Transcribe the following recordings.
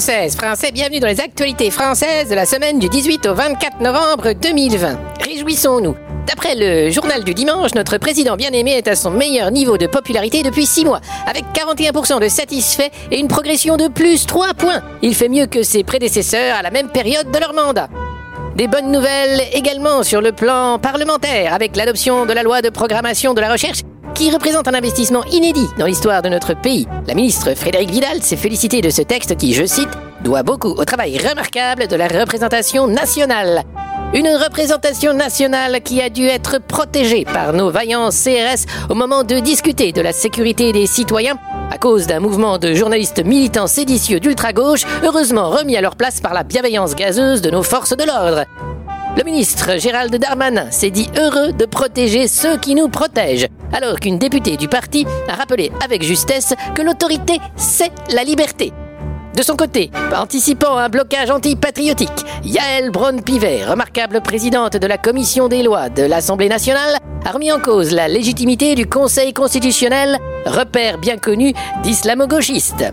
Français, bienvenue dans les actualités françaises de la semaine du 18 au 24 novembre 2020. Réjouissons-nous. D'après le journal du dimanche, notre président bien-aimé est à son meilleur niveau de popularité depuis 6 mois, avec 41% de satisfaits et une progression de plus 3 points. Il fait mieux que ses prédécesseurs à la même période de leur mandat. Des bonnes nouvelles également sur le plan parlementaire, avec l'adoption de la loi de programmation de la recherche qui représente un investissement inédit dans l'histoire de notre pays. La ministre Frédéric Vidal s'est félicitée de ce texte qui, je cite, doit beaucoup au travail remarquable de la représentation nationale. Une représentation nationale qui a dû être protégée par nos vaillants CRS au moment de discuter de la sécurité des citoyens à cause d'un mouvement de journalistes militants séditieux d'ultra-gauche, heureusement remis à leur place par la bienveillance gazeuse de nos forces de l'ordre. Le ministre Gérald Darmanin s'est dit heureux de protéger ceux qui nous protègent, alors qu'une députée du parti a rappelé avec justesse que l'autorité, c'est la liberté. De son côté, anticipant un blocage antipatriotique, Yael Braun-Pivet, remarquable présidente de la commission des lois de l'Assemblée nationale, a remis en cause la légitimité du Conseil constitutionnel, repère bien connu d'islamo-gauchistes.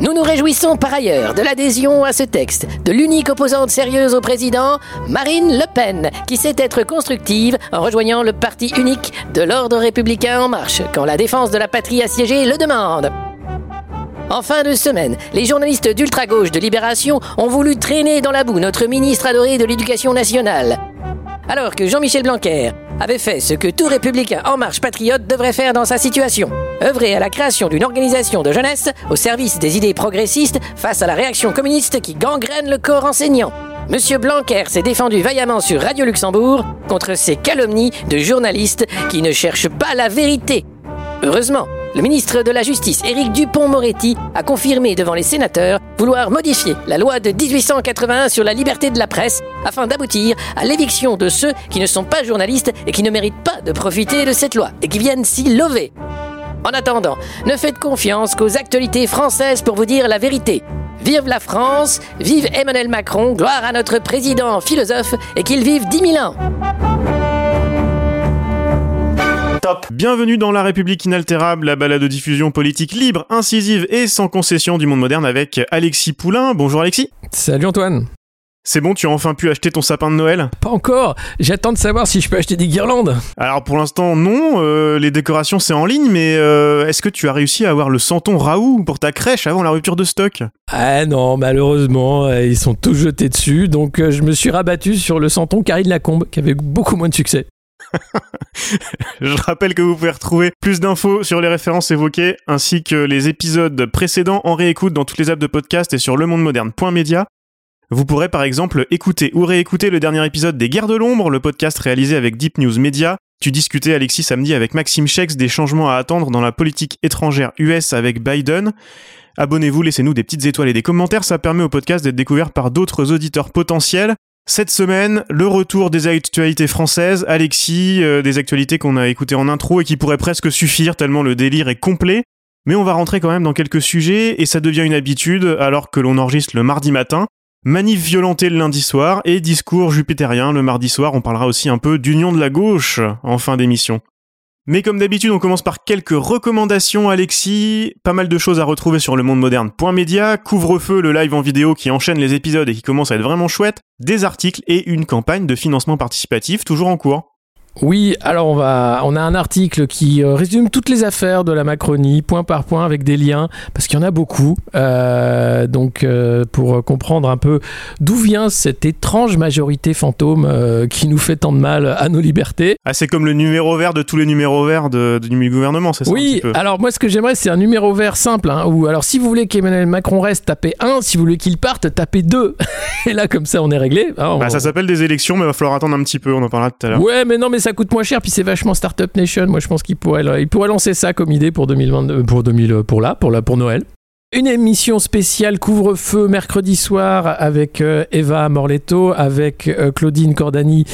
Nous nous réjouissons par ailleurs de l'adhésion à ce texte de l'unique opposante sérieuse au président, Marine Le Pen, qui sait être constructive en rejoignant le parti unique de l'ordre républicain en marche quand la défense de la patrie assiégée le demande. En fin de semaine, les journalistes d'ultra-gauche de Libération ont voulu traîner dans la boue notre ministre adoré de l'Éducation nationale. Alors que Jean-Michel Blanquer avait fait ce que tout républicain en marche patriote devrait faire dans sa situation. œuvrer à la création d'une organisation de jeunesse au service des idées progressistes face à la réaction communiste qui gangrène le corps enseignant. Monsieur Blanquer s'est défendu vaillamment sur Radio Luxembourg contre ces calomnies de journalistes qui ne cherchent pas la vérité. Heureusement, le ministre de la Justice, Éric Dupont-Moretti, a confirmé devant les sénateurs vouloir modifier la loi de 1881 sur la liberté de la presse afin d'aboutir à l'éviction de ceux qui ne sont pas journalistes et qui ne méritent pas de profiter de cette loi et qui viennent s'y lever. En attendant, ne faites confiance qu'aux actualités françaises pour vous dire la vérité. Vive la France, vive Emmanuel Macron, gloire à notre président philosophe et qu'il vive 10 000 ans. Top. Bienvenue dans La République inaltérable, la balade de diffusion politique libre, incisive et sans concession du monde moderne avec Alexis Poulain. Bonjour Alexis. Salut Antoine. C'est bon, tu as enfin pu acheter ton sapin de Noël? Pas encore. J'attends de savoir si je peux acheter des guirlandes. Alors pour l'instant non, euh, les décorations c'est en ligne, mais euh, est-ce que tu as réussi à avoir le santon Raoult pour ta crèche avant la rupture de stock? Ah non, malheureusement, euh, ils sont tous jetés dessus, donc je me suis rabattu sur le santon Carrie Lacombe, qui avait beaucoup moins de succès. Je rappelle que vous pouvez retrouver plus d'infos sur les références évoquées ainsi que les épisodes précédents en réécoute dans toutes les apps de podcast et sur lemondemoderne.media. Vous pourrez par exemple écouter ou réécouter le dernier épisode des Guerres de l'ombre, le podcast réalisé avec Deep News Media. Tu discutais Alexis samedi avec Maxime Schex des changements à attendre dans la politique étrangère US avec Biden. Abonnez-vous, laissez-nous des petites étoiles et des commentaires, ça permet au podcast d'être découvert par d'autres auditeurs potentiels. Cette semaine, le retour des actualités françaises. Alexis, euh, des actualités qu'on a écoutées en intro et qui pourraient presque suffire tellement le délire est complet. Mais on va rentrer quand même dans quelques sujets et ça devient une habitude alors que l'on enregistre le mardi matin. Manif violenté le lundi soir et discours jupitérien le mardi soir. On parlera aussi un peu d'union de la gauche en fin d'émission. Mais comme d'habitude, on commence par quelques recommandations, Alexis. Pas mal de choses à retrouver sur le monde moderne.media. Couvre-feu, le live en vidéo qui enchaîne les épisodes et qui commence à être vraiment chouette. Des articles et une campagne de financement participatif toujours en cours. Oui, alors on va, on a un article qui euh, résume toutes les affaires de la Macronie, point par point, avec des liens, parce qu'il y en a beaucoup. Euh, donc, euh, pour comprendre un peu d'où vient cette étrange majorité fantôme qui nous fait tant de mal à nos libertés. Ah, c'est comme le numéro vert de tous les numéros verts de, du gouvernement, c'est ça Oui. Alors moi, ce que j'aimerais, c'est un numéro vert simple. Hein, où alors, si vous voulez qu'Emmanuel Macron reste, tapez 1. Si vous voulez qu'il parte, tapez 2. Et là, comme ça, on est réglé. Hein, bah, ça s'appelle des élections, mais il va falloir attendre un petit peu. On en parlera tout à l'heure. Ouais, mais non, mais ça coûte moins cher, puis c'est vachement Startup Nation. Moi, je pense qu'il pourrait, il pourrait lancer ça comme idée pour 2022, pour 2000, pour là, pour là, pour Noël. Une émission spéciale couvre-feu mercredi soir avec euh, Eva Morletto, avec euh, Claudine Cordani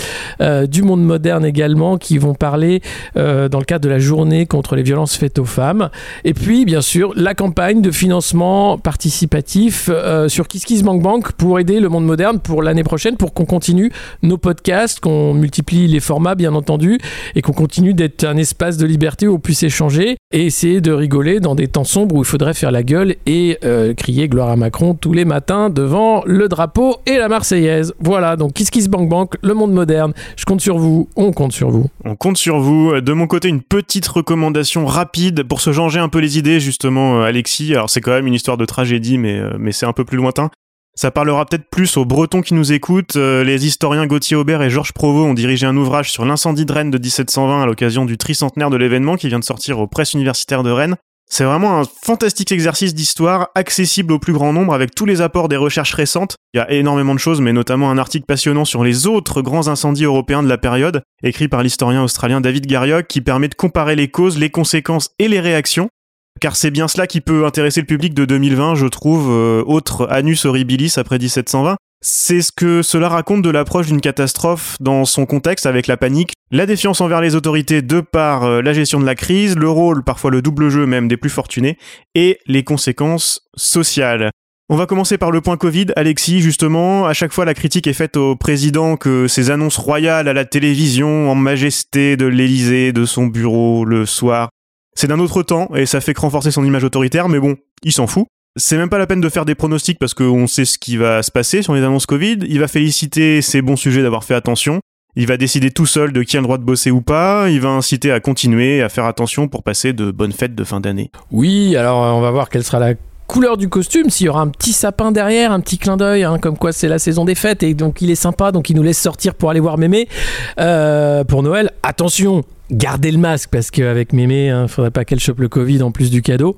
euh, du Monde Moderne également, qui vont parler dans le cadre de la journée contre les violences faites aux femmes. Et puis, bien sûr, la campagne de financement participatif sur KissKissBankBank pour aider le Monde Moderne pour l'année prochaine, pour qu'on continue nos podcasts, qu'on multiplie les formats, bien entendu, et qu'on continue d'être un espace de liberté où on puisse échanger et essayer de rigoler dans des temps sombres où il faudrait faire la gueule et euh, crier gloire à Macron tous les matins devant le drapeau et la Marseillaise. Voilà, donc Kiss Kiss Bank Bank, le monde moderne. Je compte sur vous, on compte sur vous. On compte sur vous. De mon côté, une petite recommandation rapide pour se changer un peu les idées, justement, euh, Alexis. Alors c'est quand même une histoire de tragédie, mais, euh, mais c'est un peu plus lointain. Ça parlera peut-être plus aux Bretons qui nous écoutent. les historiens Gauthier Aubert et Georges Provost ont dirigé un ouvrage sur l'incendie de Rennes de 1720 à l'occasion du tricentenaire de l'événement qui vient de sortir aux presses universitaires de Rennes. C'est vraiment un fantastique exercice d'histoire, accessible au plus grand nombre avec tous les apports des recherches récentes. Il y a énormément de choses, mais notamment un article passionnant sur les autres grands incendies européens de la période, écrit par l'historien australien David Garriock, qui permet de comparer les causes, les conséquences et les réactions. Car c'est bien cela qui peut intéresser le public de 2020, je trouve, euh, autre Anus Horribilis après 1720. C'est ce que cela raconte de l'approche d'une catastrophe dans son contexte avec la panique, la défiance envers les autorités de par euh, la gestion de la crise, le rôle, parfois le double jeu même des plus fortunés, et les conséquences sociales. On va commencer par le point Covid. Alexis, justement, à chaque fois la critique est faite au président que ses annonces royales à la télévision, en majesté de l'Élysée, de son bureau, le soir, c'est d'un autre temps et ça fait que renforcer son image autoritaire, mais bon, il s'en fout. C'est même pas la peine de faire des pronostics parce qu'on sait ce qui va se passer sur les annonces Covid. Il va féliciter ses bons sujets d'avoir fait attention. Il va décider tout seul de qui a le droit de bosser ou pas. Il va inciter à continuer à faire attention pour passer de bonnes fêtes de fin d'année. Oui, alors on va voir quelle sera la couleur du costume, s'il y aura un petit sapin derrière, un petit clin d'œil, hein, comme quoi c'est la saison des fêtes et donc il est sympa, donc il nous laisse sortir pour aller voir Mémé euh, pour Noël. Attention, gardez le masque parce qu'avec Mémé, il hein, ne faudrait pas qu'elle chope le Covid en plus du cadeau.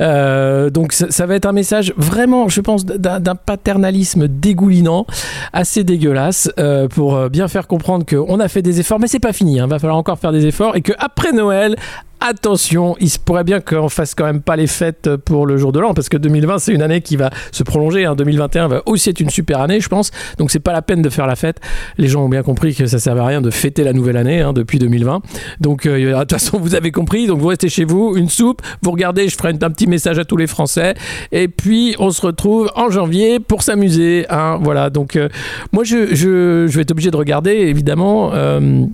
Euh, donc ça, va être un message vraiment, je pense, d'un paternalisme dégoulinant, assez dégueulasse, euh, pour bien faire comprendre qu'on a fait des efforts, mais c'est pas fini. Il hein. va falloir encore faire des efforts et qu'après Noël, attention, il se pourrait bien qu'on fasse quand même pas les fêtes pour le jour de l'an, parce que 2020 c'est une année qui va se prolonger. 2021 hein. va aussi être une super année, je pense. Donc c'est pas la peine de faire la fête. Les gens ont bien compris que ça servait à rien de fêter la nouvelle année hein, depuis 2020. Donc euh, de toute façon vous avez compris. Donc vous restez chez vous, une soupe, vous regardez. Je ferai un petit message à tous les Français. Et puis on se retrouve en janvier pour s'amuser. Hein, voilà. Donc euh, moi je, vais être obligé de regarder évidemment. Euh,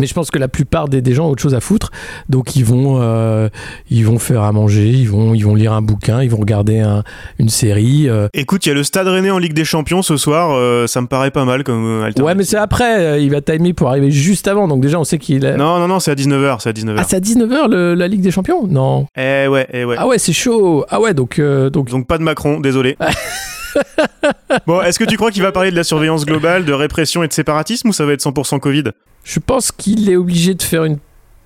mais je pense que la plupart des, gens ont autre chose à foutre, donc ils vont, euh, ils vont faire à manger, ils vont, ils vont lire un bouquin, ils vont regarder une série. Euh. Écoute, il y a le Stade Rennais en Ligue des Champions ce soir, euh, ça me paraît pas mal comme alternative. Ouais, mais c'est après, il va timer pour arriver juste avant, donc déjà on sait qu'il. Non, non, non, c'est à 19h, c'est à 19h. Ah, c'est à 19h la Ligue des Champions? Non. Eh ouais, eh ouais. Ah ouais, c'est chaud. Ah ouais, donc, donc. Donc pas de Macron, désolé. bon, est-ce que tu crois qu'il va parler de la surveillance globale, de répression et de séparatisme ou ça va être 100% Covid? Je pense qu'il est obligé de faire une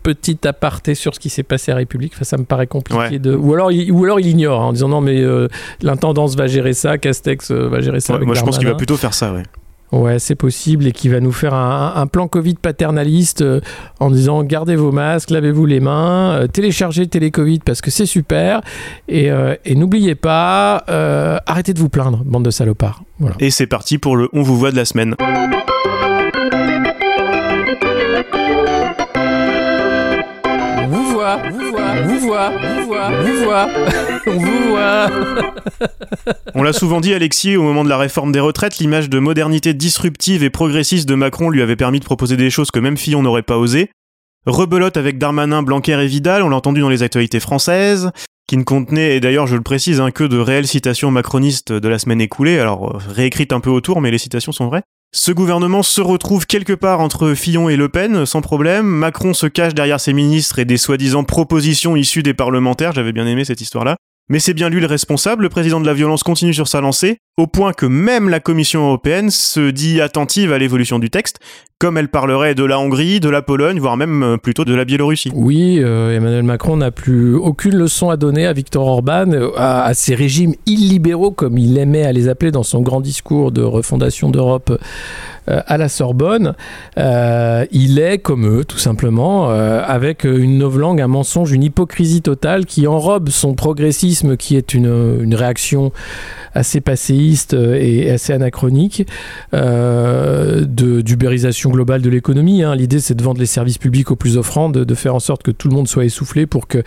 petite aparté sur ce qui s'est passé à République. Enfin, ça me paraît compliqué de. Ou alors, il, ou alors il ignore hein, en disant non, mais euh, l'intendance va gérer ça, Castex euh, va gérer ça. moi, je pense qu'il va plutôt faire ça, ouais. Ouais, c'est possible et qui va nous faire un, plan Covid paternaliste euh, en disant gardez vos masques, lavez-vous les mains, euh, téléchargez Télécovid parce que c'est super et, euh, et n'oubliez pas, arrêtez de vous plaindre, bande de salopards. Voilà. Et c'est parti pour le On vous voit de la semaine. on l'a souvent dit, Alexis, au moment de la réforme des retraites, l'image de modernité disruptive et progressiste de Macron lui avait permis de proposer des choses que même Fillon n'aurait pas osé. Rebelote avec Darmanin, Blanquer et Vidal, on l'a entendu dans les actualités françaises, qui ne contenait, et d'ailleurs je le précise, hein, que de réelles citations macronistes de la semaine écoulée, alors euh, réécrites un peu autour, mais les citations sont vraies. Ce gouvernement se retrouve quelque part entre Fillon et Le Pen, sans problème. Macron se cache derrière ses ministres et des soi-disant propositions issues des parlementaires. J'avais bien aimé cette histoire-là. Mais c'est bien lui le responsable, le président de la violence continue sur sa lancée, au point que même la Commission européenne se dit attentive à l'évolution du texte, comme elle parlerait de la Hongrie, de la Pologne, voire même euh, plutôt de la Biélorussie. Oui, euh, Emmanuel Macron n'a plus aucune leçon à donner à Viktor Orban, euh, à, à, ces régimes illibéraux, comme il aimait à les appeler dans son grand discours de refondation d'Europe à la Sorbonne, euh, il est comme eux, tout simplement, euh, avec une novlangue, un mensonge, une hypocrisie totale qui enrobe son progressisme, qui est une, une réaction assez passéiste et assez anachronique euh, d'ubérisation globale de l'économie. Hein. L'idée, c'est de vendre les services publics aux plus offrants, de, de, faire en sorte que tout le monde soit essoufflé pour que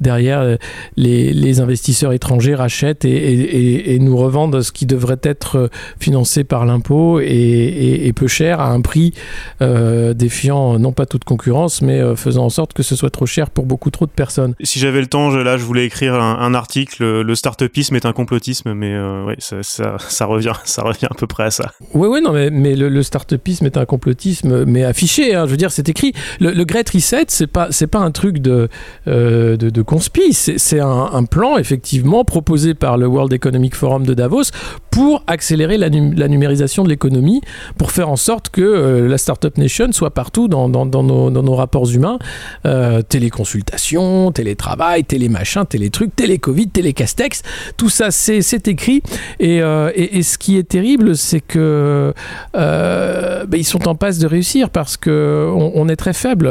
derrière les, les investisseurs étrangers rachètent et, et, et, nous revendent ce qui devrait être financé par l'impôt et, et, peu cher à un prix défiant non pas toute concurrence, mais faisant en sorte que ce soit trop cher pour beaucoup trop de personnes. Si j'avais le temps, là, je voulais écrire un, article. Le start-upisme est un complotisme, mais ouais, ça, ça, revient, ça revient à peu près à ça. Oui, oui, non, mais, mais le, le start-upisme est un complotisme, mais affiché. Hein, je veux dire, c'est écrit. Le, le, Great Reset, c'est pas, c'est pas un truc de, de, de conspi. C'est un, un, plan effectivement proposé par le World Economic Forum de Davos pour accélérer la, la numérisation de l'économie, pour faire en sorte que euh, la Startup Nation soit partout dans, nos, rapports humains. Euh, téléconsultation, télétravail, télémachin, télétruc, télécovid, télécastex, tout ça c'est écrit. Et, euh, et, ce qui est terrible, c'est que euh, ben, ils sont en passe de réussir parce que on, est très faible.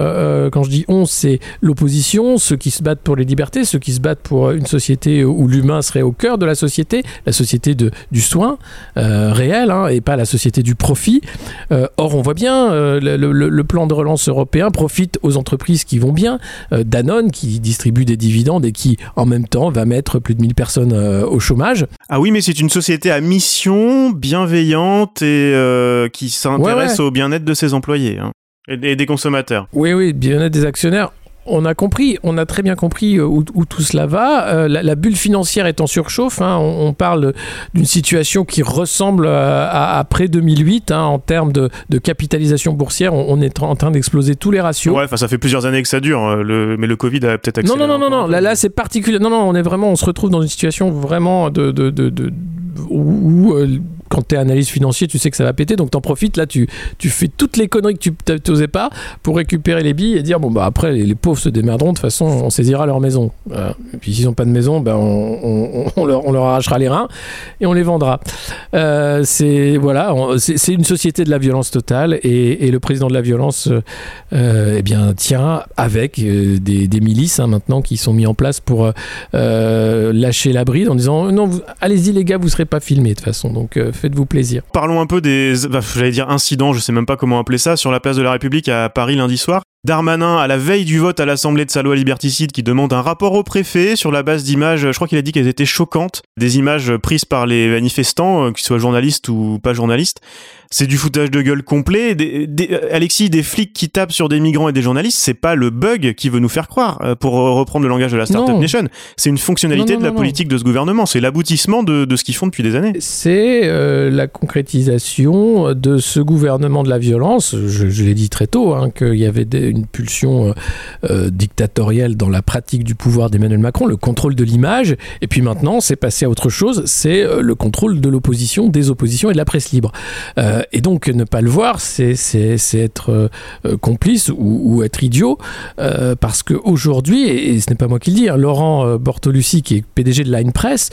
Quand je dis on, c'est l'opposition, ceux qui se battent pour les libertés, ceux qui se battent pour une société où l'humain serait au cœur de la société, la société de, du soin réel hein, et pas la société du profit. Euh, or, on voit bien, euh, le, le, le, plan de relance européen profite aux entreprises qui vont bien. Danone qui distribue des dividendes et qui, en même temps, va mettre plus de 1000 personnes au chômage. Ah oui, mais c'est une société à mission bienveillante et qui s'intéresse ouais, ouais. au bien-être de ses employés. Hein. Et des consommateurs. Oui, oui, bien-être des actionnaires on a compris, on a très bien compris euh, où, où tout cela va. Euh, la, la, bulle financière est en surchauffe. Hein. On, on, parle d'une situation qui ressemble à, à, après 2008 hein, en termes de, de, capitalisation boursière. On, on, est en train d'exploser tous les ratios. Ouais, ça fait plusieurs années que ça dure, hein. le, mais le Covid a peut-être accéléré. Non, non, non, non, non. Là, là c'est particulier. Non, non, on est vraiment, on se retrouve dans une situation vraiment de, de, de, de où, où euh, quand tu es analyste financier, tu sais que ça va péter, donc t'en profites. Là, tu, tu fais toutes les conneries que tu n'osais pas pour récupérer les billes et dire bon, bah après, les, pauvres se démerderont. De toute façon, on saisira leur maison. Et puis, s'ils n'ont pas de maison, ben, on, leur, on, leur, arrachera les reins et on les vendra. Euh, c'est voilà, c'est une société de la violence totale et, et le président de la violence euh, eh bien, tient avec euh, des, des milices hein, maintenant qui sont mis en place pour lâcher la bride en disant non, allez-y les gars, vous serez pas filmés de toute façon. Donc, faites-vous plaisir. Parlons un peu des, bah, j'allais dire incidents, je sais même pas comment appeler ça, sur la place de la République à Paris lundi soir. Darmanin, à la veille du vote à l'Assemblée de sa loi liberticide, qui demande un rapport au préfet sur la base d'images, je crois qu'il a dit qu'elles étaient choquantes, des images prises par les manifestants, euh, qu'ils soient journalistes ou pas journalistes. C'est du foutage de gueule complet. Des, des, Alexis, des flics qui tapent sur des migrants et des journalistes, c'est pas le bug qui veut nous faire croire, euh, pour reprendre le langage de la Startup non. Nation. C'est une fonctionnalité non, non, de la politique de ce gouvernement. C'est l'aboutissement de, de, ce qu'ils font depuis des années. C'est euh, la concrétisation de ce gouvernement de la violence. Je, je l'ai dit très tôt, hein, qu'il y avait des, une pulsion euh, dictatorielle dans la pratique du pouvoir d'Emmanuel Macron, le contrôle de l'image. Et puis maintenant, c'est passé à autre chose, c'est euh, le contrôle de l'opposition, des oppositions et de la presse libre. Euh, et donc, ne pas le voir, c'est être euh, complice ou, être idiot, euh, parce qu'aujourd'hui, et, ce n'est pas moi qui le dis, hein, Laurent euh, Bortolucci, qui est PDG de Line Press,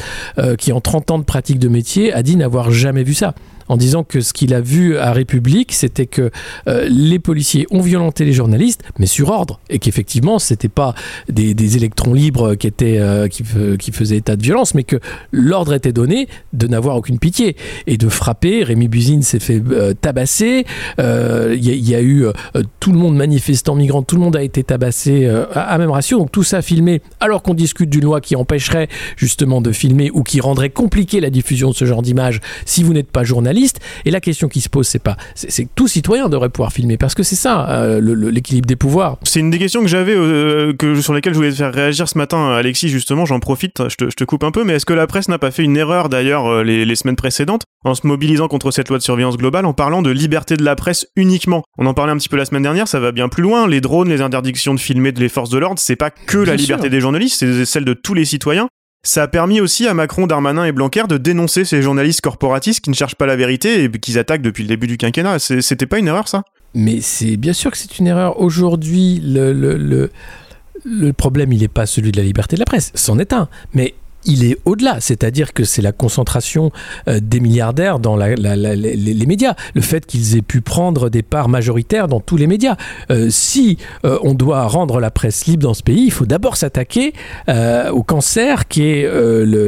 qui en 30 ans de pratique de métier, a dit n'avoir jamais vu ça en disant que ce qu'il a vu à République, c'était que euh, les policiers ont violenté les journalistes, mais sur ordre, et qu'effectivement, c'était pas des, électrons libres qui étaient euh, qui, faisaient état de violence, mais que l'ordre était donné de n'avoir aucune pitié et de frapper. Rémi Buzine s'est fait euh, tabasser. Il y, y, a eu tout le monde manifestant migrant, tout le monde a été tabassé à, à, même ratio. Donc tout ça filmé, alors qu'on discute d'une loi qui empêcherait justement de filmer ou qui rendrait compliqué la diffusion de ce genre d'image si vous n'êtes pas journaliste journaliste. Et la question qui se pose, c'est pas, c'est que tout citoyen devrait pouvoir filmer, parce que c'est ça euh, l'équilibre des pouvoirs. C'est une des questions que j'avais, euh, que sur lesquelles je voulais te faire réagir ce matin, Alexis. Justement, j'en profite, je te, je te, coupe un peu, mais est-ce que la presse n'a pas fait une erreur d'ailleurs euh, les, les, semaines précédentes en se mobilisant contre cette loi de surveillance globale, en parlant de liberté de la presse uniquement? On en parlait un petit peu la semaine dernière, ça va bien plus loin. Les drones, les interdictions de filmer de les forces de l'ordre, c'est pas que bien la liberté sûr. des journalistes, c'est celle de tous les citoyens. Ça a permis aussi à Macron, Darmanin et Blanquer de dénoncer ces journalistes corporatistes qui ne cherchent pas la vérité et qu'ils attaquent depuis le début du quinquennat. C'était pas une erreur, ça? Mais c'est bien sûr que c'est une erreur. Aujourd'hui, le, le, le, problème, il n'est pas celui de la liberté de la presse. C'en est un. Mais il est au-delà, c'est-à-dire que c'est la concentration euh, des milliardaires dans les, médias, le fait qu'ils aient pu prendre des parts majoritaires dans tous les médias. Euh, si euh, on doit rendre la presse libre dans ce pays, il faut d'abord s'attaquer au cancer qui est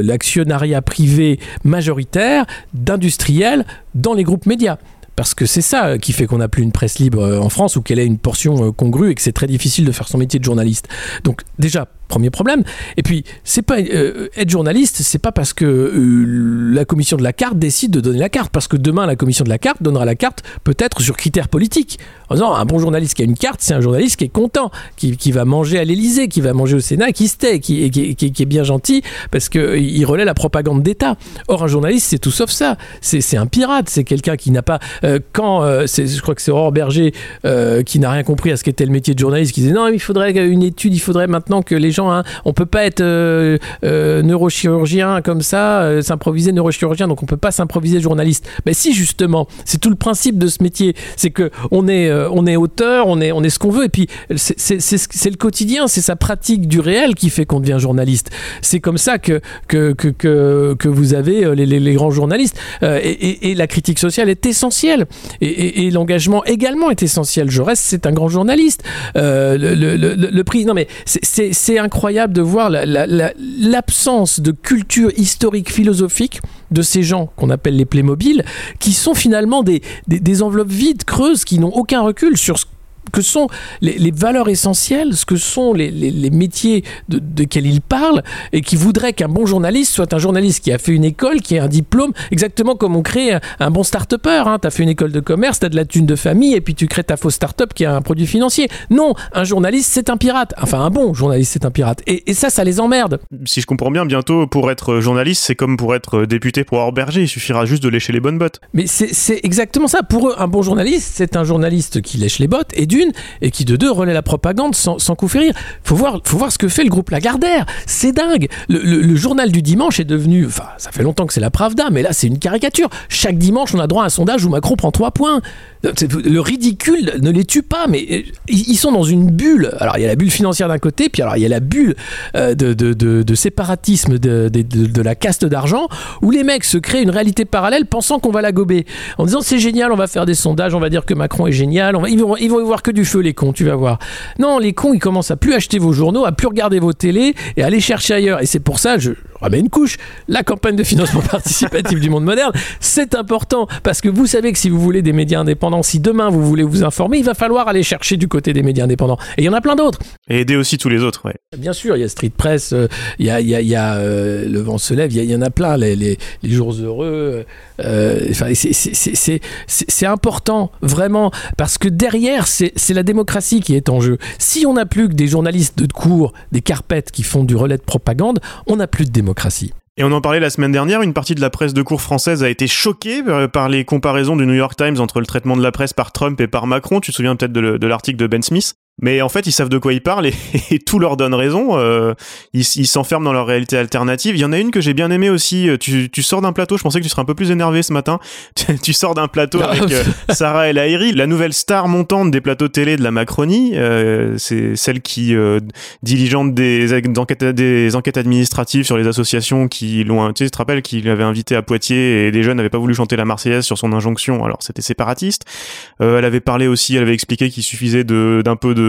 l'actionnariat privé majoritaire d'industriels dans les groupes médias parce que c'est ça qui fait qu'on n'a plus une presse libre en France ou qu'elle ait une portion congrue et que c'est très difficile de faire son métier de journaliste. Donc déjà, Premier problème. Et puis, c'est pas euh, être journaliste, c'est pas parce que euh, la commission de la carte décide de donner la carte, parce que demain la commission de la carte donnera la carte peut-être sur critères politiques. En disant un bon journaliste qui a une carte, c'est un journaliste qui est content, qui, qui va manger à l'Élysée, qui va manger au Sénat, qui se tait, qui, qui, est bien gentil parce qu'il relaie la propagande d'État. Or, un journaliste, c'est tout sauf ça. C'est un pirate, c'est quelqu'un qui n'a pas. quand, je crois que c'est Aurore Berger qui n'a rien compris à ce qu'était le métier de journaliste, qui disait non, il faudrait une étude, il faudrait maintenant que les Hein. On peut pas être euh, euh, neurochirurgien comme ça, euh, s'improviser neurochirurgien, donc on peut pas s'improviser journaliste. Mais si justement, c'est tout le principe de ce métier, c'est que on est, on est auteur, on est, on est ce qu'on veut, et puis c'est le quotidien, c'est sa pratique du réel qui fait qu'on devient journaliste. C'est comme ça que que, que, que, vous avez les, les, grands journalistes. Et, la critique sociale est essentielle, et, l'engagement également est essentiel. Jaurès, c'est un grand journaliste. le, le, prix, non mais c'est un incroyable de voir l'absence de culture historique philosophique de ces gens qu'on appelle les Playmobil, qui sont finalement des, des, enveloppes vides, creuses, qui n'ont aucun recul sur ce que sont les, valeurs essentielles, ce que sont les, métiers de, desquels il parle, et qui voudrait qu'un bon journaliste soit un journaliste qui a fait une école, qui a un diplôme, exactement comme on crée un, bon start-upper. Hein. Tu as fait une école de commerce, tu as de la thune de famille, et puis tu crées ta fausse start-up qui a un produit financier. Non, un journaliste, c'est un pirate. Enfin, un bon journaliste, c'est un pirate. Et, ça, ça les emmerde. Si je comprends bien, bientôt, pour être journaliste, c'est comme pour être député pour avoir berger, il suffira juste de lécher les bonnes bottes. Mais c'est exactement ça. Pour eux, un bon journaliste, c'est un journaliste qui lèche les bottes, et d'une, et qui de deux relaie la propagande sans, sans coup. Faut voir, faut voir ce que fait le groupe Lagardère. C'est dingue. Le, journal du dimanche est devenu, enfin, ça fait longtemps que c'est la Pravda, mais là c'est une caricature. Chaque dimanche, on a droit à un sondage où Macron prend trois points. Le ridicule ne les tue pas, mais euh, ils sont dans une bulle. Alors il y a la bulle financière d'un côté, puis alors il y a la bulle euh, de, séparatisme de, la caste d'argent, où les mecs se créent une réalité parallèle pensant qu'on va la gober. En disant c'est génial, on va faire des sondages, on va dire que Macron est génial, ils, vont, ils vont voir que du feu les cons, tu vas voir. Non, les cons, ils commencent à plus acheter vos journaux, à plus regarder vos télés et à aller chercher ailleurs. Et c'est pour ça, je remets une couche, la campagne de financement participatif du monde moderne, c'est important parce que vous savez que si vous voulez des médias indépendants, si demain vous voulez vous informer, il va falloir aller chercher du côté des médias indépendants. Et il y en a plein d'autres. Et aider aussi tous les autres, ouais. Bien sûr, il y a Street Press, euh, il y a, il y a, euh, Le Vent se lève, il y, en a plein, les, les, jours heureux. Euh, c'est important, vraiment, parce que derrière, c'est la démocratie qui est en jeu. Si on n'a plus que des journalistes de cours, des carpettes qui font du relais de propagande, on n'a plus de démocratie. Et on en parlait la semaine dernière, une partie de la presse de cours française a été choquée euh, par les comparaisons du New York Times entre le traitement de la presse par Trump et par Macron. Tu te souviens peut-être de l'article de Ben Smith? Mais en fait, ils savent de quoi ils parlent et, tout leur donne raison. Euh, ils s'enferment dans leur réalité alternative. Il y en a une que j'ai bien aimée aussi. Euh, tu, tu sors d'un plateau, je pensais que tu serais un peu plus énervé ce matin. tu sors d'un plateau avec euh, Sarah El Haïry, la nouvelle star montante des plateaux télé de la Macronie. Euh, c'est celle qui euh, diligente des enquêtes, des enquêtes administratives sur les associations qui l'ont... Tu sais, tu te rappelles qu'il l'avait invité à Poitiers et des jeunes n'avaient pas voulu chanter la Marseillaise sur son injonction. Alors c'était séparatiste. elle avait parlé aussi, elle avait expliqué qu'il suffisait d'un peu de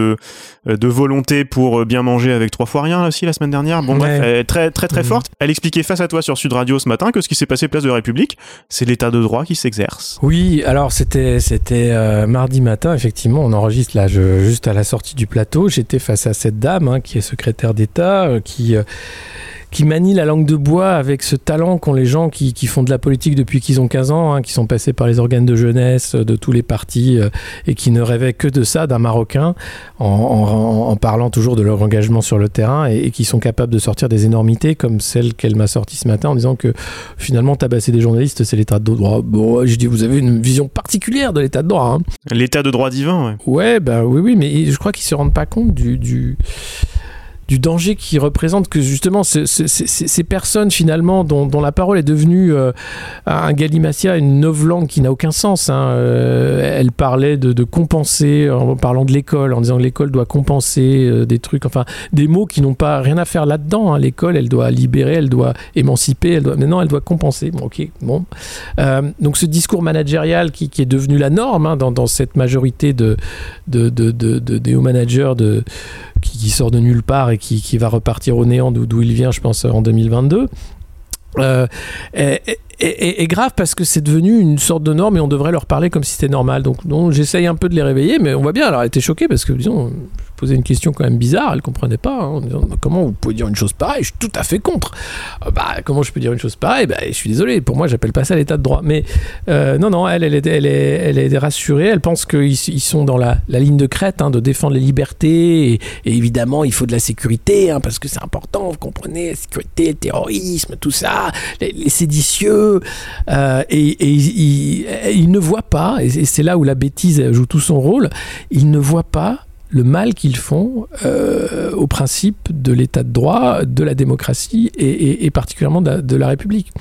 de, volonté pour bien manger avec trois fois rien aussi la semaine dernière. Bon bref, elle est très très très mhm. forte. Elle expliquait face à toi sur Sud Radio ce matin que ce qui s'est passé place de la République, c'est l'état de droit qui s'exerce. Oui, alors c'était c'était euh, mardi matin effectivement, on enregistre là juste à la sortie du plateau, j'étais face à cette dame hein, qui est secrétaire d'État euh, qui euh, qui manie la langue de bois avec ce talent qu'ont les gens qui, qui, font de la politique depuis qu'ils ont 15 ans, hein, qui sont passés par les organes de jeunesse de tous les partis euh, et qui ne rêvaient que de ça, d'un Marocain, en, en, en, parlant toujours de leur engagement sur le terrain et, qui sont capables de sortir des énormités comme celle qu'elle m'a sortie ce matin en disant que finalement tabasser des journalistes c'est l'état de droit. Bon, je dis vous avez une vision particulière de l'état de droit. Hein. L'état de droit divin, ouais. Ouais, bah oui, oui, mais je crois qu'ils se rendent pas compte du, du du danger qui représente que justement ces personnes finalement dont, la parole est devenue euh, un galimatia, une novlangue qui n'a aucun sens. Hein. Euh, elle parlait de, compenser en parlant de l'école, en disant que l'école doit compenser euh, des trucs, enfin des mots qui n'ont pas rien à faire là-dedans. Hein. L'école, elle doit libérer, elle doit émanciper, elle doit, maintenant elle doit compenser. Bon, ok, bon. donc ce discours managérial qui, est devenu la norme hein, dans, cette majorité de, de, de, de, hauts managers de qui, sort de nulle part et qui, va repartir au néant d'où il vient, je pense, en 2022. Euh, est, grave parce que c'est devenu une sorte de norme et on devrait leur parler comme si c'était normal. Donc, j'essaye un peu de les réveiller, mais on voit bien. Alors, elle était choquée parce que, disons, posait une question quand même bizarre, elle comprenait pas. hein, comment vous pouvez dire une chose pareille? Je suis tout à fait contre. Euh, bah, comment je peux dire une chose pareille? Bah, Je suis désolé, pour moi, j'appelle pas ça l'état de droit. Mais euh, non, non, elle, est, rassurée. Elle pense qu'ils ils sont dans la, ligne de crête hein, de défendre les libertés. Et, évidemment, il faut de la sécurité hein, parce que c'est important. Vous comprenez, la sécurité, le terrorisme, tout ça, les séditieux. Euh, et il, ne voient pas, et c'est là où la bêtise joue tout son rôle, ils ne voient pas le mal qu'ils font euh, au principe de l'état de droit, de la démocratie et, particulièrement de, la République.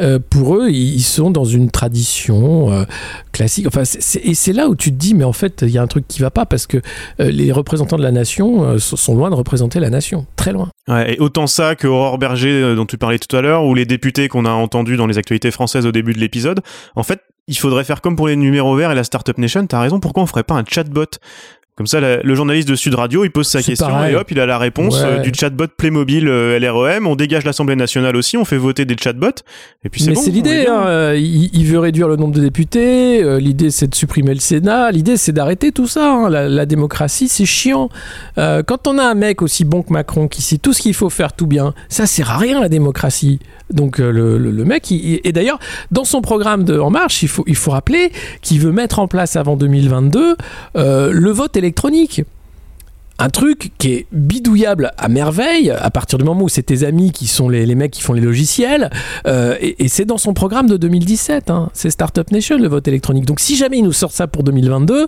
Euh, pour eux, ils sont dans une tradition euh, classique. Enfin, et c'est là où tu te dis, mais en fait, il y a un truc qui va pas parce que les représentants de la nation sont loin de représenter la nation, très loin. Et autant ça que Aurore Berger dont tu parlais tout à l'heure, ou les députés qu'on a entendus dans les actualités françaises au début de l'épisode. En fait, il faudrait faire comme pour les numéros verts et la Startup Nation. T'as raison. Pourquoi on ferait pas un chatbot? Comme ça, la, le journaliste de Sud Radio, il pose sa question pareil. et hop, il a la réponse Ouais. euh, du chatbot Playmobil euh, LREM. On dégage l'Assemblée nationale aussi, on fait voter des chatbots. Et puis c'est Mais bon. c'est l'idée. Hein. Euh, Il, il veut réduire le nombre de députés. euh, l'idée, c'est de supprimer le Sénat. L'idée, c'est d'arrêter tout ça. hein. La, la démocratie, c'est chiant. Quand on a un mec aussi bon que Macron qui sait tout ce qu'il faut faire tout bien, ça sert à rien la démocratie. Donc le, le, le mec, il- et d'ailleurs, dans son programme de En Marche, il faut, il faut rappeler qu'il veut mettre en place avant 2022 euh, le vote électronique. Un truc qui est bidouillable à merveille à partir du moment où c'est tes amis qui sont les, les mecs qui font les logiciels euh, et, c'est dans son programme de 2017 hein. c'est Startup Nation le vote électronique. Donc si jamais ils nous sortent ça pour 2022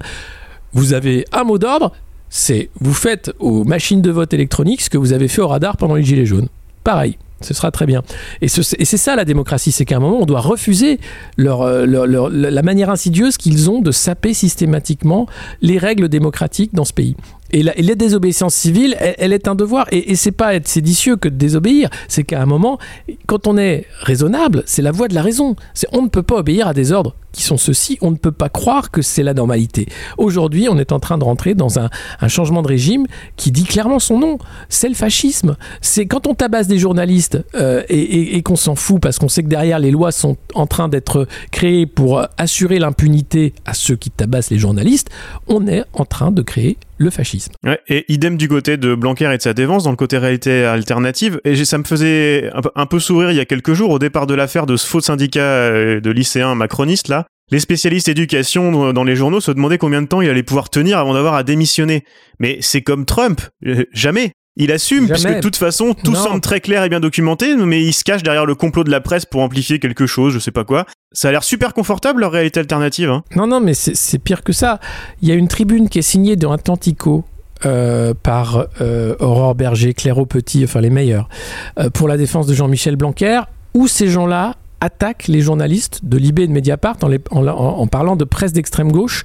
vous avez un mot d'ordre c'est vous faites aux machines de vote électronique ce que vous avez fait au radar pendant les gilets jaunes. Pareil ce sera très bien. Et, ce, et c'est ça la démocratie, c'est qu'à un moment, on doit refuser euh, leur, la manière insidieuse qu'ils ont de saper systématiquement les règles démocratiques dans ce pays. Et la, et la désobéissance civile, elle, est un devoir. Et, et c'est pas être séditieux que de désobéir. C'est qu'à un moment, quand on est raisonnable, c'est la voie de la raison. On ne peut pas obéir à des ordres qui sont ceux-ci. On ne peut pas croire que c'est la normalité. Aujourd'hui, on est en train de rentrer dans un, changement de régime qui dit clairement son nom. C'est le fascisme. C'est quand on tabasse des journalistes euh, et, qu'on s'en fout parce qu'on sait que derrière les lois sont en train d'être créées pour assurer l'impunité à ceux qui tabassent les journalistes, on est en train de créer le fascisme. Ouais, et idem du côté de Blanquer et de sa défense, dans le côté réalité alternative. Et ça me faisait un peu, sourire il y a quelques jours au départ de l'affaire de ce faux syndicat euh, de lycéens macronistes là. Les spécialistes éducation dans les journaux se demandaient combien de temps il allait pouvoir tenir avant d'avoir à démissionner. Mais c'est comme Trump, euh, jamais. Il assume, Jamais. puisque de toute façon, tout Non. semble très clair et bien documenté, mais il se cache derrière le complot de la presse pour amplifier quelque chose, je sais pas quoi. Ça a l'air super confortable, leur réalité alternative. Hein. Non, non, mais c'est pire que ça. Il y a une tribune qui est signée dans Atlantico. Euh, par euh, Aurore Berger, Claire Petit, enfin les meilleurs, euh, pour la défense de Jean-Michel Blanquer, où ces gens-là attaquent les journalistes de Libé et de Mediapart en, les, en, en, parlant de presse d'extrême gauche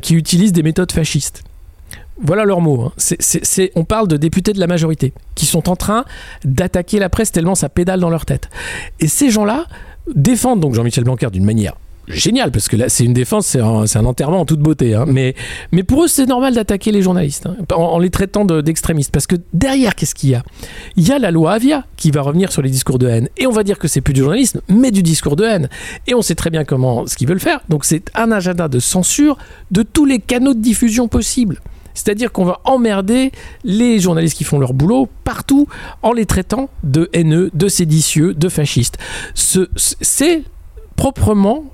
qui utilisent des méthodes fascistes. Voilà leurs mots. Hein. On parle de députés de la majorité qui sont en train d'attaquer la presse tellement ça pédale dans leur tête. Et ces gens-là défendent donc Jean-Michel Blanquer d'une manière génial parce que là c'est une défense, c'est un, enterrement en toute beauté. Hein. Mais, mais pour eux c'est normal d'attaquer les journalistes hein, en, en, les traitant d'extrémistes parce que derrière qu'est-ce qu'il y a? Il y a la loi Avia qui va revenir sur les discours de haine et on va dire que c'est plus du journalisme mais du discours de haine et on sait très bien comment ce qu'ils veulent faire. Donc c'est un agenda de censure de tous les canaux de diffusion possibles. C'est-à-dire qu'on va emmerder les journalistes qui font leur boulot partout en les traitant de haineux, de séditieux, de fascistes. C'est proprement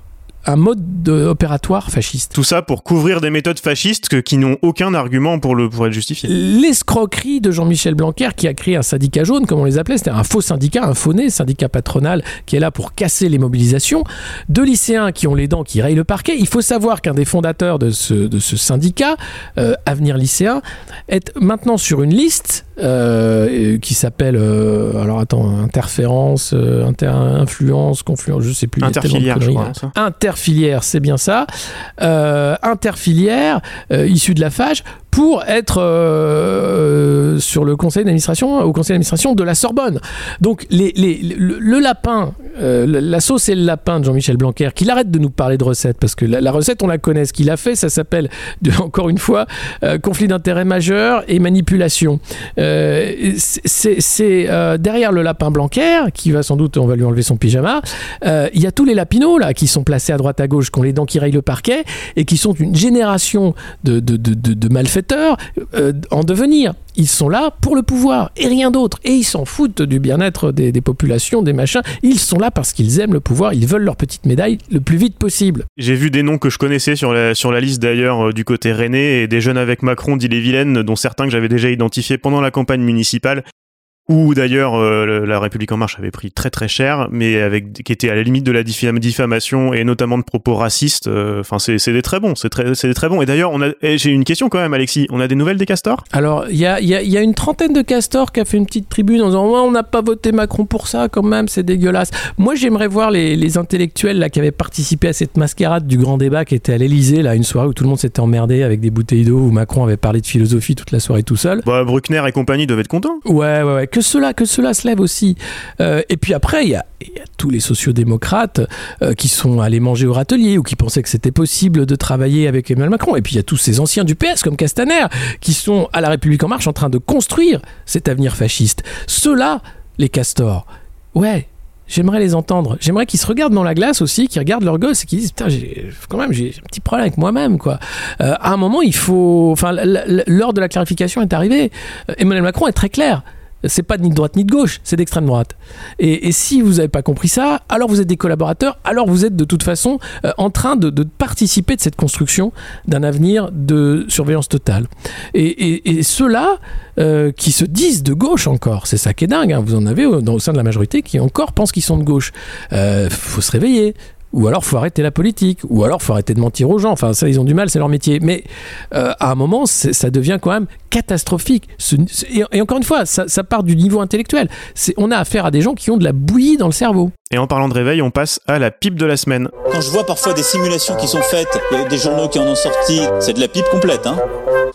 un mode de, opératoire fasciste. Tout ça pour couvrir des méthodes fascistes que, qui n'ont aucun argument pour, le, pour être justifiées. L'escroquerie de Jean-Michel Blanquer qui a créé un syndicat jaune, comme on les appelait, c'était un faux syndicat, un faux né, syndicat patronal qui est là pour casser les mobilisations, de lycéens qui ont les dents qui rayent le parquet. Il faut savoir qu'un des fondateurs de ce, de ce syndicat, euh, Avenir Lycéen, est maintenant sur une liste euh, qui s'appelle euh, alors attends interférence euh, inter influence confluence je sais plus interfilière je crois, interfilière c'est bien ça. Euh, interfilière issue de la FAGE pour être euh, sur le conseil d'administration, au conseil d'administration de la Sorbonne. Donc le, lapin, euh, la sauce et le lapin de Jean-Michel Blanquer, qu'il arrête de nous parler de recettes, parce que la, recette, on la connaît. Ce qu'il a fait, ça s'appelle, encore une fois, euh, conflit d'intérêts majeur et manipulation. Euh, c'est derrière le lapin Blanquer, qui va sans doute, on va lui enlever son pyjama, il y a tous les lapinots là qui sont placés à droite à gauche, qui ont les dents qui rayent le parquet et qui sont une génération de, de, de, de euh, en devenir. Ils sont là pour le pouvoir et rien d'autre. Et ils s'en foutent du bien-être des, populations, des machins. Ils sont là parce qu'ils aiment le pouvoir. Ils veulent leur petite médaille le plus vite possible. J'ai vu des noms que je connaissais sur la, sur la liste d'ailleurs euh, du côté rennais et des jeunes avec Macron d'Ille-et-Vilaine, dont certains que j'avais déjà identifiés pendant la campagne municipale, où d'ailleurs euh, la République en marche avait pris très très cher, mais avec qui était à la limite de la diffam- diffamation et notamment de propos racistes. euh, Enfin, c'est c'est des très bons, c'est très, c'est des très bons. Et d'ailleurs, on a, j'ai une question quand même, Alexis. On a des nouvelles des castors? Alors, il y a, il y a- y a une trentaine de castors qui a fait une petite tribune en disant Ouais, on n'a pas voté Macron pour ça, quand même, c'est dégueulasse. Moi, j'aimerais voir les, les intellectuels là, qui avaient participé à cette mascarade du grand débat qui était à l'Elysée, là, une soirée où tout le monde s'était emmerdé avec des bouteilles d'eau, où Macron avait parlé de philosophie toute la soirée tout seul. Bah, Bruckner et compagnie doivent être contents. Ouais, ouais, ouais. Que cela, que cela se lève aussi. Euh, et puis après, il y a, tous les sociodémocrates euh, qui sont allés manger au râtelier ou qui pensaient que c'était possible de travailler avec Emmanuel Macron. Et puis il y a tous ces anciens du PS comme Castaner qui sont à la République en marche en train de construire cet avenir fasciste. Ceux-là, les castors, ouais. J'aimerais les entendre. J'aimerais qu'ils se regardent dans la glace aussi, qu'ils regardent leurs gosses et qu'ils disent Putain, quand même, j'ai un petit problème avec moi-même. quoi. Euh, à un moment, il faut. Enfin, l'heure de la clarification est arrivée. Euh, Emmanuel Macron est très clair c'est pas ni de droite ni de gauche, c'est d'extrême droite. Et, si vous n'avez pas compris ça, alors vous êtes des collaborateurs, alors vous êtes de toute façon euh, en train de, participer de cette construction d'un avenir de surveillance totale. Et, ceux-là euh, qui se disent de gauche encore, c'est ça qui est dingue, hein, vous en avez au sein de la majorité qui encore pensent qu'ils sont de gauche. Euh, faut se réveiller. Ou alors faut arrêter la politique, ou alors faut arrêter de mentir aux gens. Enfin, ça, ils ont du mal, c'est leur métier. Mais euh, à un moment, ça devient quand même catastrophique. Ce- et, et encore une fois, ça, ça part du niveau intellectuel. On a affaire à des gens qui ont de la bouillie dans le cerveau. Et en parlant de réveil, on passe à la pipe de la semaine. Quand je vois parfois des simulations qui sont faites, il y a des journaux qui en ont sorti, c'est de la pipe complète, hein.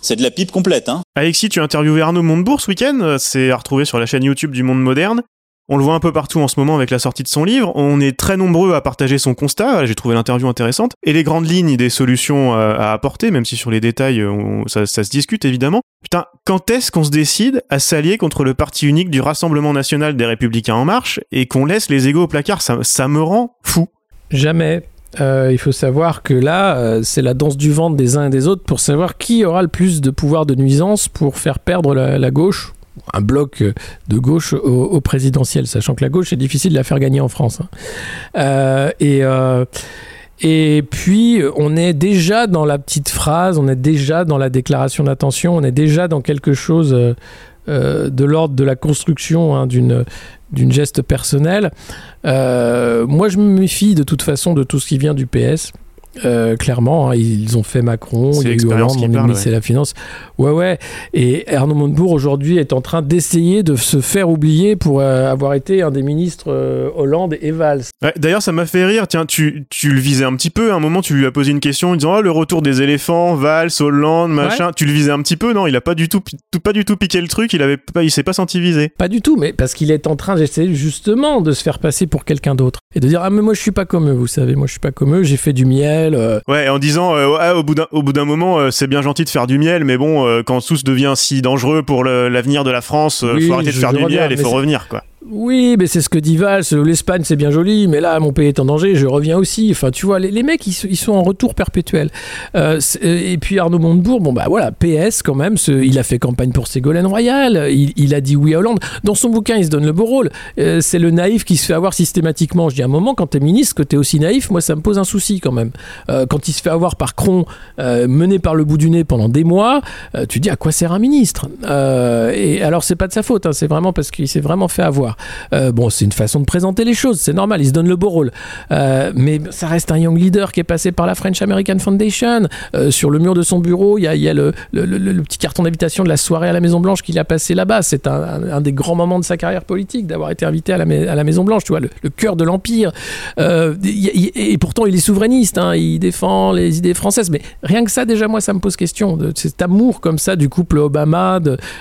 C'est de la pipe complète, hein. Alexis, tu as interviewé Arnaud Montebourg ce week-end. C'est à retrouver sur la chaîne YouTube du Monde Moderne. On le voit un peu partout en ce moment avec la sortie de son livre. On est très nombreux à partager son constat. J'ai trouvé l'interview intéressante. Et les grandes lignes des solutions euh, à apporter, même si sur les détails, euh, ça, se discute évidemment. Putain, quand est-ce qu'on se décide à s'allier contre le parti unique du Rassemblement National des Républicains En Marche et qu'on laisse les égaux au placard? Ça, me rend fou. Jamais. Euh, il faut savoir que là, c'est la danse du ventre des uns et des autres pour savoir qui aura le plus de pouvoir de nuisance pour faire perdre la gauche, un bloc de gauche au, présidentiel, sachant que la gauche, c'est difficile de la faire gagner en France. hein. Euh, et. euh, et puis, on est déjà dans la petite phrase, on est déjà dans la déclaration d'intention, on est déjà dans quelque chose euh, de l'ordre de la construction hein, d'une d'une geste personnel. Euh, moi, je me méfie de toute façon de tout ce qui vient du PS. Euh, clairement, hein, ils ont fait Macron, il y a eu Hollande, parle, ennemi, c'est la finance. Ouais, ouais. Et Arnaud Montebourg aujourd'hui est en train d'essayer de se faire oublier pour euh, avoir été un des ministres euh, Hollande et Valls. Ouais, D'ailleurs, ça m'a fait rire. Tiens, tu, tu le visais un petit peu. À un moment, tu lui as posé une question en disant ah, le retour des éléphants, Valls, Hollande, machin. Tu le visais un petit peu, non? Il a pas du tout, tout- pas du tout piqué le truc. Il avait pas, il s'est pas senti visé. Pas du tout, mais parce qu'il est en train d'essayer justement de se faire passer pour quelqu'un d'autre et de dire ah mais moi je suis pas comme eux, vous savez, moi je suis pas comme eux, j'ai fait du miel. Euh, Ouais, en disant euh, au bout d'un, au bout d'un moment, euh, c'est bien gentil de faire du miel, mais bon, quand tout devient si dangereux pour l'avenir de la France, Oui, faut arrêter de faire du miel et faut revenir, quoi. Oui, mais c'est ce que dit Valls. L'Espagne, c'est bien joli, mais là, mon pays est en danger, je reviens aussi. Enfin, tu vois, les, mecs, ils, sont- en retour perpétuel. Euh, c'est- et puis Arnaud Montebourg, bon, bah voilà, PS quand même, il a fait campagne pour Ségolène Royal, il, a dit oui à Hollande. Dans son bouquin, il se donne le beau rôle. Euh, c'est le naïf qui se fait avoir systématiquement. Je dis à un moment, quand t'es ministre, que t'es aussi naïf, moi, ça me pose un souci quand même. Euh, quand il se fait avoir par Cron, euh, mené par le bout du nez pendant des mois, euh, tu dis à quoi sert un ministre? Euh, Et alors, c'est pas de sa faute, hein, c'est vraiment parce qu'il s'est vraiment fait avoir. Euh, bon, c'est une façon de présenter les choses, c'est normal, il se donne le beau rôle. Euh, mais ça reste un young leader qui est passé par la French American Foundation. Euh, sur le mur de son bureau, il y a, le, petit carton d'invitation de la soirée à la Maison Blanche qu'il a passé là-bas. C'est un, des grands moments de sa carrière politique d'avoir été invité à la, Maison Blanche, tu vois, le, cœur de l'empire. Et pourtant, il est souverainiste, hein, il défend les idées françaises. Mais rien que ça, déjà, moi, ça me pose question. Cet amour comme ça du couple Obama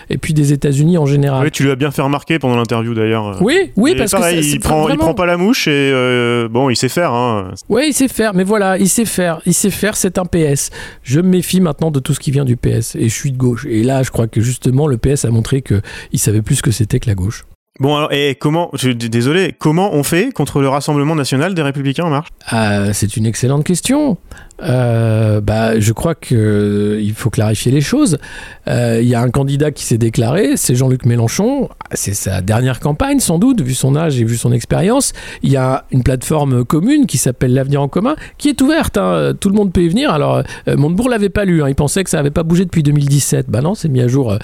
et puis des États-Unis en général. Oui, tu lui as bien fait remarquer pendant l'interview d'ailleurs. Oui, oui, Et parce pareil, que ça- il prend, il prend pas la mouche et euh, bon, il sait faire. Hein. Oui, il sait faire, mais voilà, il sait faire, il sait faire, c'est un PS. Je me méfie maintenant de tout ce qui vient du PS, et je suis de gauche. Et là, je crois que justement, le PS a montré qu'il savait plus ce que c'était que la gauche. Bon alors, et comment, je, désolé, comment on fait contre le Rassemblement National des Républicains en marche? Ah, c'est une excellente question. Euh, bah, je crois que euh, faut clarifier les choses. Euh, Il y a un candidat qui s'est déclaré, c'est Jean-Luc Mélenchon. C'est sa dernière campagne, sans doute, vu son âge et vu son expérience. Il y a une plateforme commune qui s'appelle l'Avenir en commun, qui est ouverte. hein. Tout le monde peut y venir. Alors, Montebourg l'avait pas lu. hein. Il pensait que ça n'avait pas bougé depuis 2017. Bah non, c'est mis à jour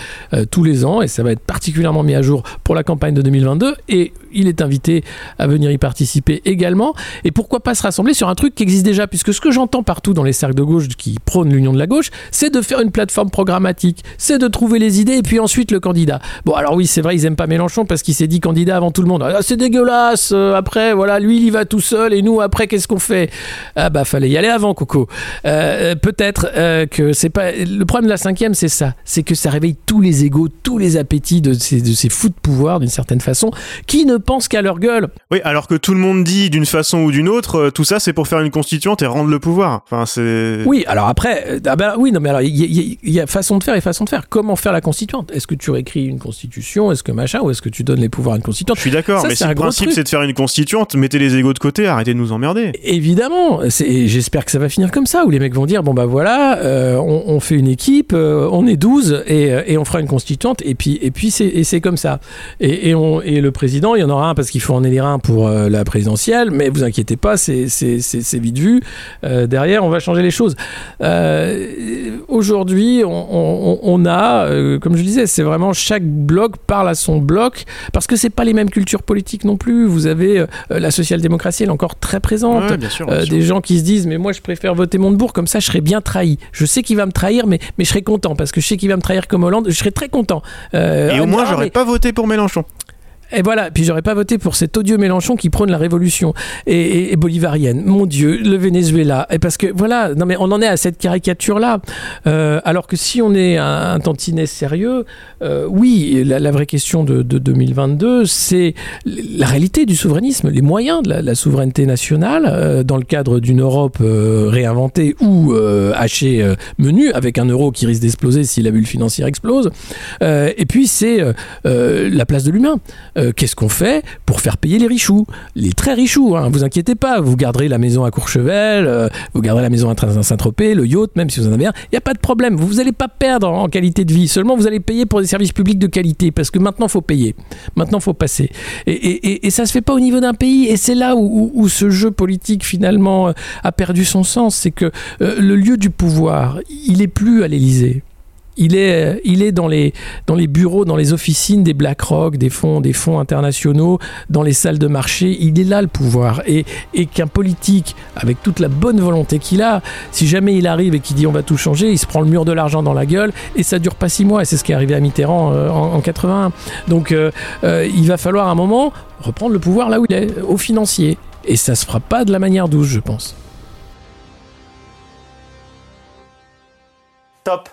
tous les ans et ça va être particulièrement mis à jour pour la campagne de 2022. Et il est invité à venir y participer également. Et pourquoi pas se rassembler sur un truc qui existe déjà Puisque ce que j'entends partout dans les cercles de gauche qui prônent l'union de la gauche, c'est de faire une plateforme programmatique, c'est de trouver les idées et puis ensuite le candidat. Bon, alors oui, c'est vrai, ils aiment pas Mélenchon parce qu'il s'est dit candidat avant tout le monde. Ah, c'est dégueulasse. euh, après, voilà, lui, il y va tout seul et nous, après, qu'est-ce qu'on fait? Ah bah, fallait y aller avant, Coco. Euh, Peut-être euh, que c'est pas. Le problème de la cinquième, c'est ça. C'est que ça réveille tous les égaux, tous les appétits de ces, de ces fous de pouvoir, d'une certaine façon, qui ne pensent qu'à leur gueule. Oui, alors que tout le monde dit d'une façon ou d'une autre, tout ça c'est pour faire une constituante et rendre le pouvoir. Enfin, c'est. Oui, alors après, euh, ah ben oui, non, mais alors il y, a- y y façon de faire et façon de faire. Comment faire la constituante? Est-ce que tu réécris une constitution? Est-ce que machin? Ou est-ce que tu donnes les pouvoirs à une constituante? Je suis d'accord, Ça, mais si le principe c'est de faire une constituante, mettez les égaux de côté, arrêtez de nous emmerder. Évidemment, c'est- j'espère que ça va finir comme ça, où les mecs vont dire bon bah voilà, euh, on, on fait une équipe, euh, on est 12 et, et on fera une constituante, et puis, et puis c'est, et c'est comme ça. Et, et, on, et le président, il y en aura un parce qu'il faut en élire un pour euh, la présidentielle, mais vous inquiétez pas, c'est, c'est, c'est, c'est vite vu. Derrière, on va changer les choses. Euh, aujourd'hui, on, on- on a, euh, comme je disais, c'est vraiment chaque bloc parle à son bloc, parce que c'est pas les mêmes cultures politiques non plus. Vous avez euh, la social-démocratie, elle est encore très présente. Ouais, bien sûr. bien sûr. des gens qui se disent mais moi je préfère voter Montebourg comme ça je serai bien trahi je sais qu'il va me trahir mais, mais je serai content parce que je sais qu'il va me trahir comme Hollande je serai très content Et au moins, dira, j'aurais mais- pas voté pour Mélenchon. Et voilà, puis j'aurais pas voté pour cet odieux Mélenchon qui prône la révolution et, bolivarienne. Mon Dieu, le Venezuela. Et parce que voilà, non mais on en est à cette caricature-là. Euh, alors que si on est un, tantinet sérieux, euh, oui, la, vraie question de, de 2022, c'est la réalité du souverainisme, les moyens de la, souveraineté nationale euh, dans le cadre d'une Europe réinventée ou hachée euh, menu avec un euro qui risque d'exploser si la bulle financière explose. Et puis c'est la place de l'humain. Euh, Qu'est-ce qu'on fait pour faire payer les richoux? Les très richoux, hein, vous inquiétez pas, vous garderez la maison à Courchevel, euh, vous garderez la maison à Saint-Tropez, le yacht, même si vous en avez un, il n'y a pas de problème, vous n'allez pas perdre en qualité de vie, seulement vous allez payer pour des services publics de qualité, parce que maintenant il faut payer, maintenant il faut passer. Et, ça se fait pas au niveau d'un pays, et c'est là où, ce jeu politique finalement euh, a perdu son sens, c'est que le lieu du pouvoir, il est plus à l'Élysée. Il est, est dans, les, bureaux, dans les officines des BlackRock, des fonds, des fonds internationaux, dans les salles de marché. Il est là le pouvoir. Et, qu'un politique, avec toute la bonne volonté qu'il a, si jamais il arrive et qu'il dit on va tout changer, il se prend le mur de l'argent dans la gueule et ça dure pas six mois. Et c'est ce qui est arrivé à Mitterrand euh, en, en 81. Donc euh, euh, il va falloir à un moment reprendre le pouvoir là où il est, au financier. Et ça se fera pas de la manière douce, je pense. Top.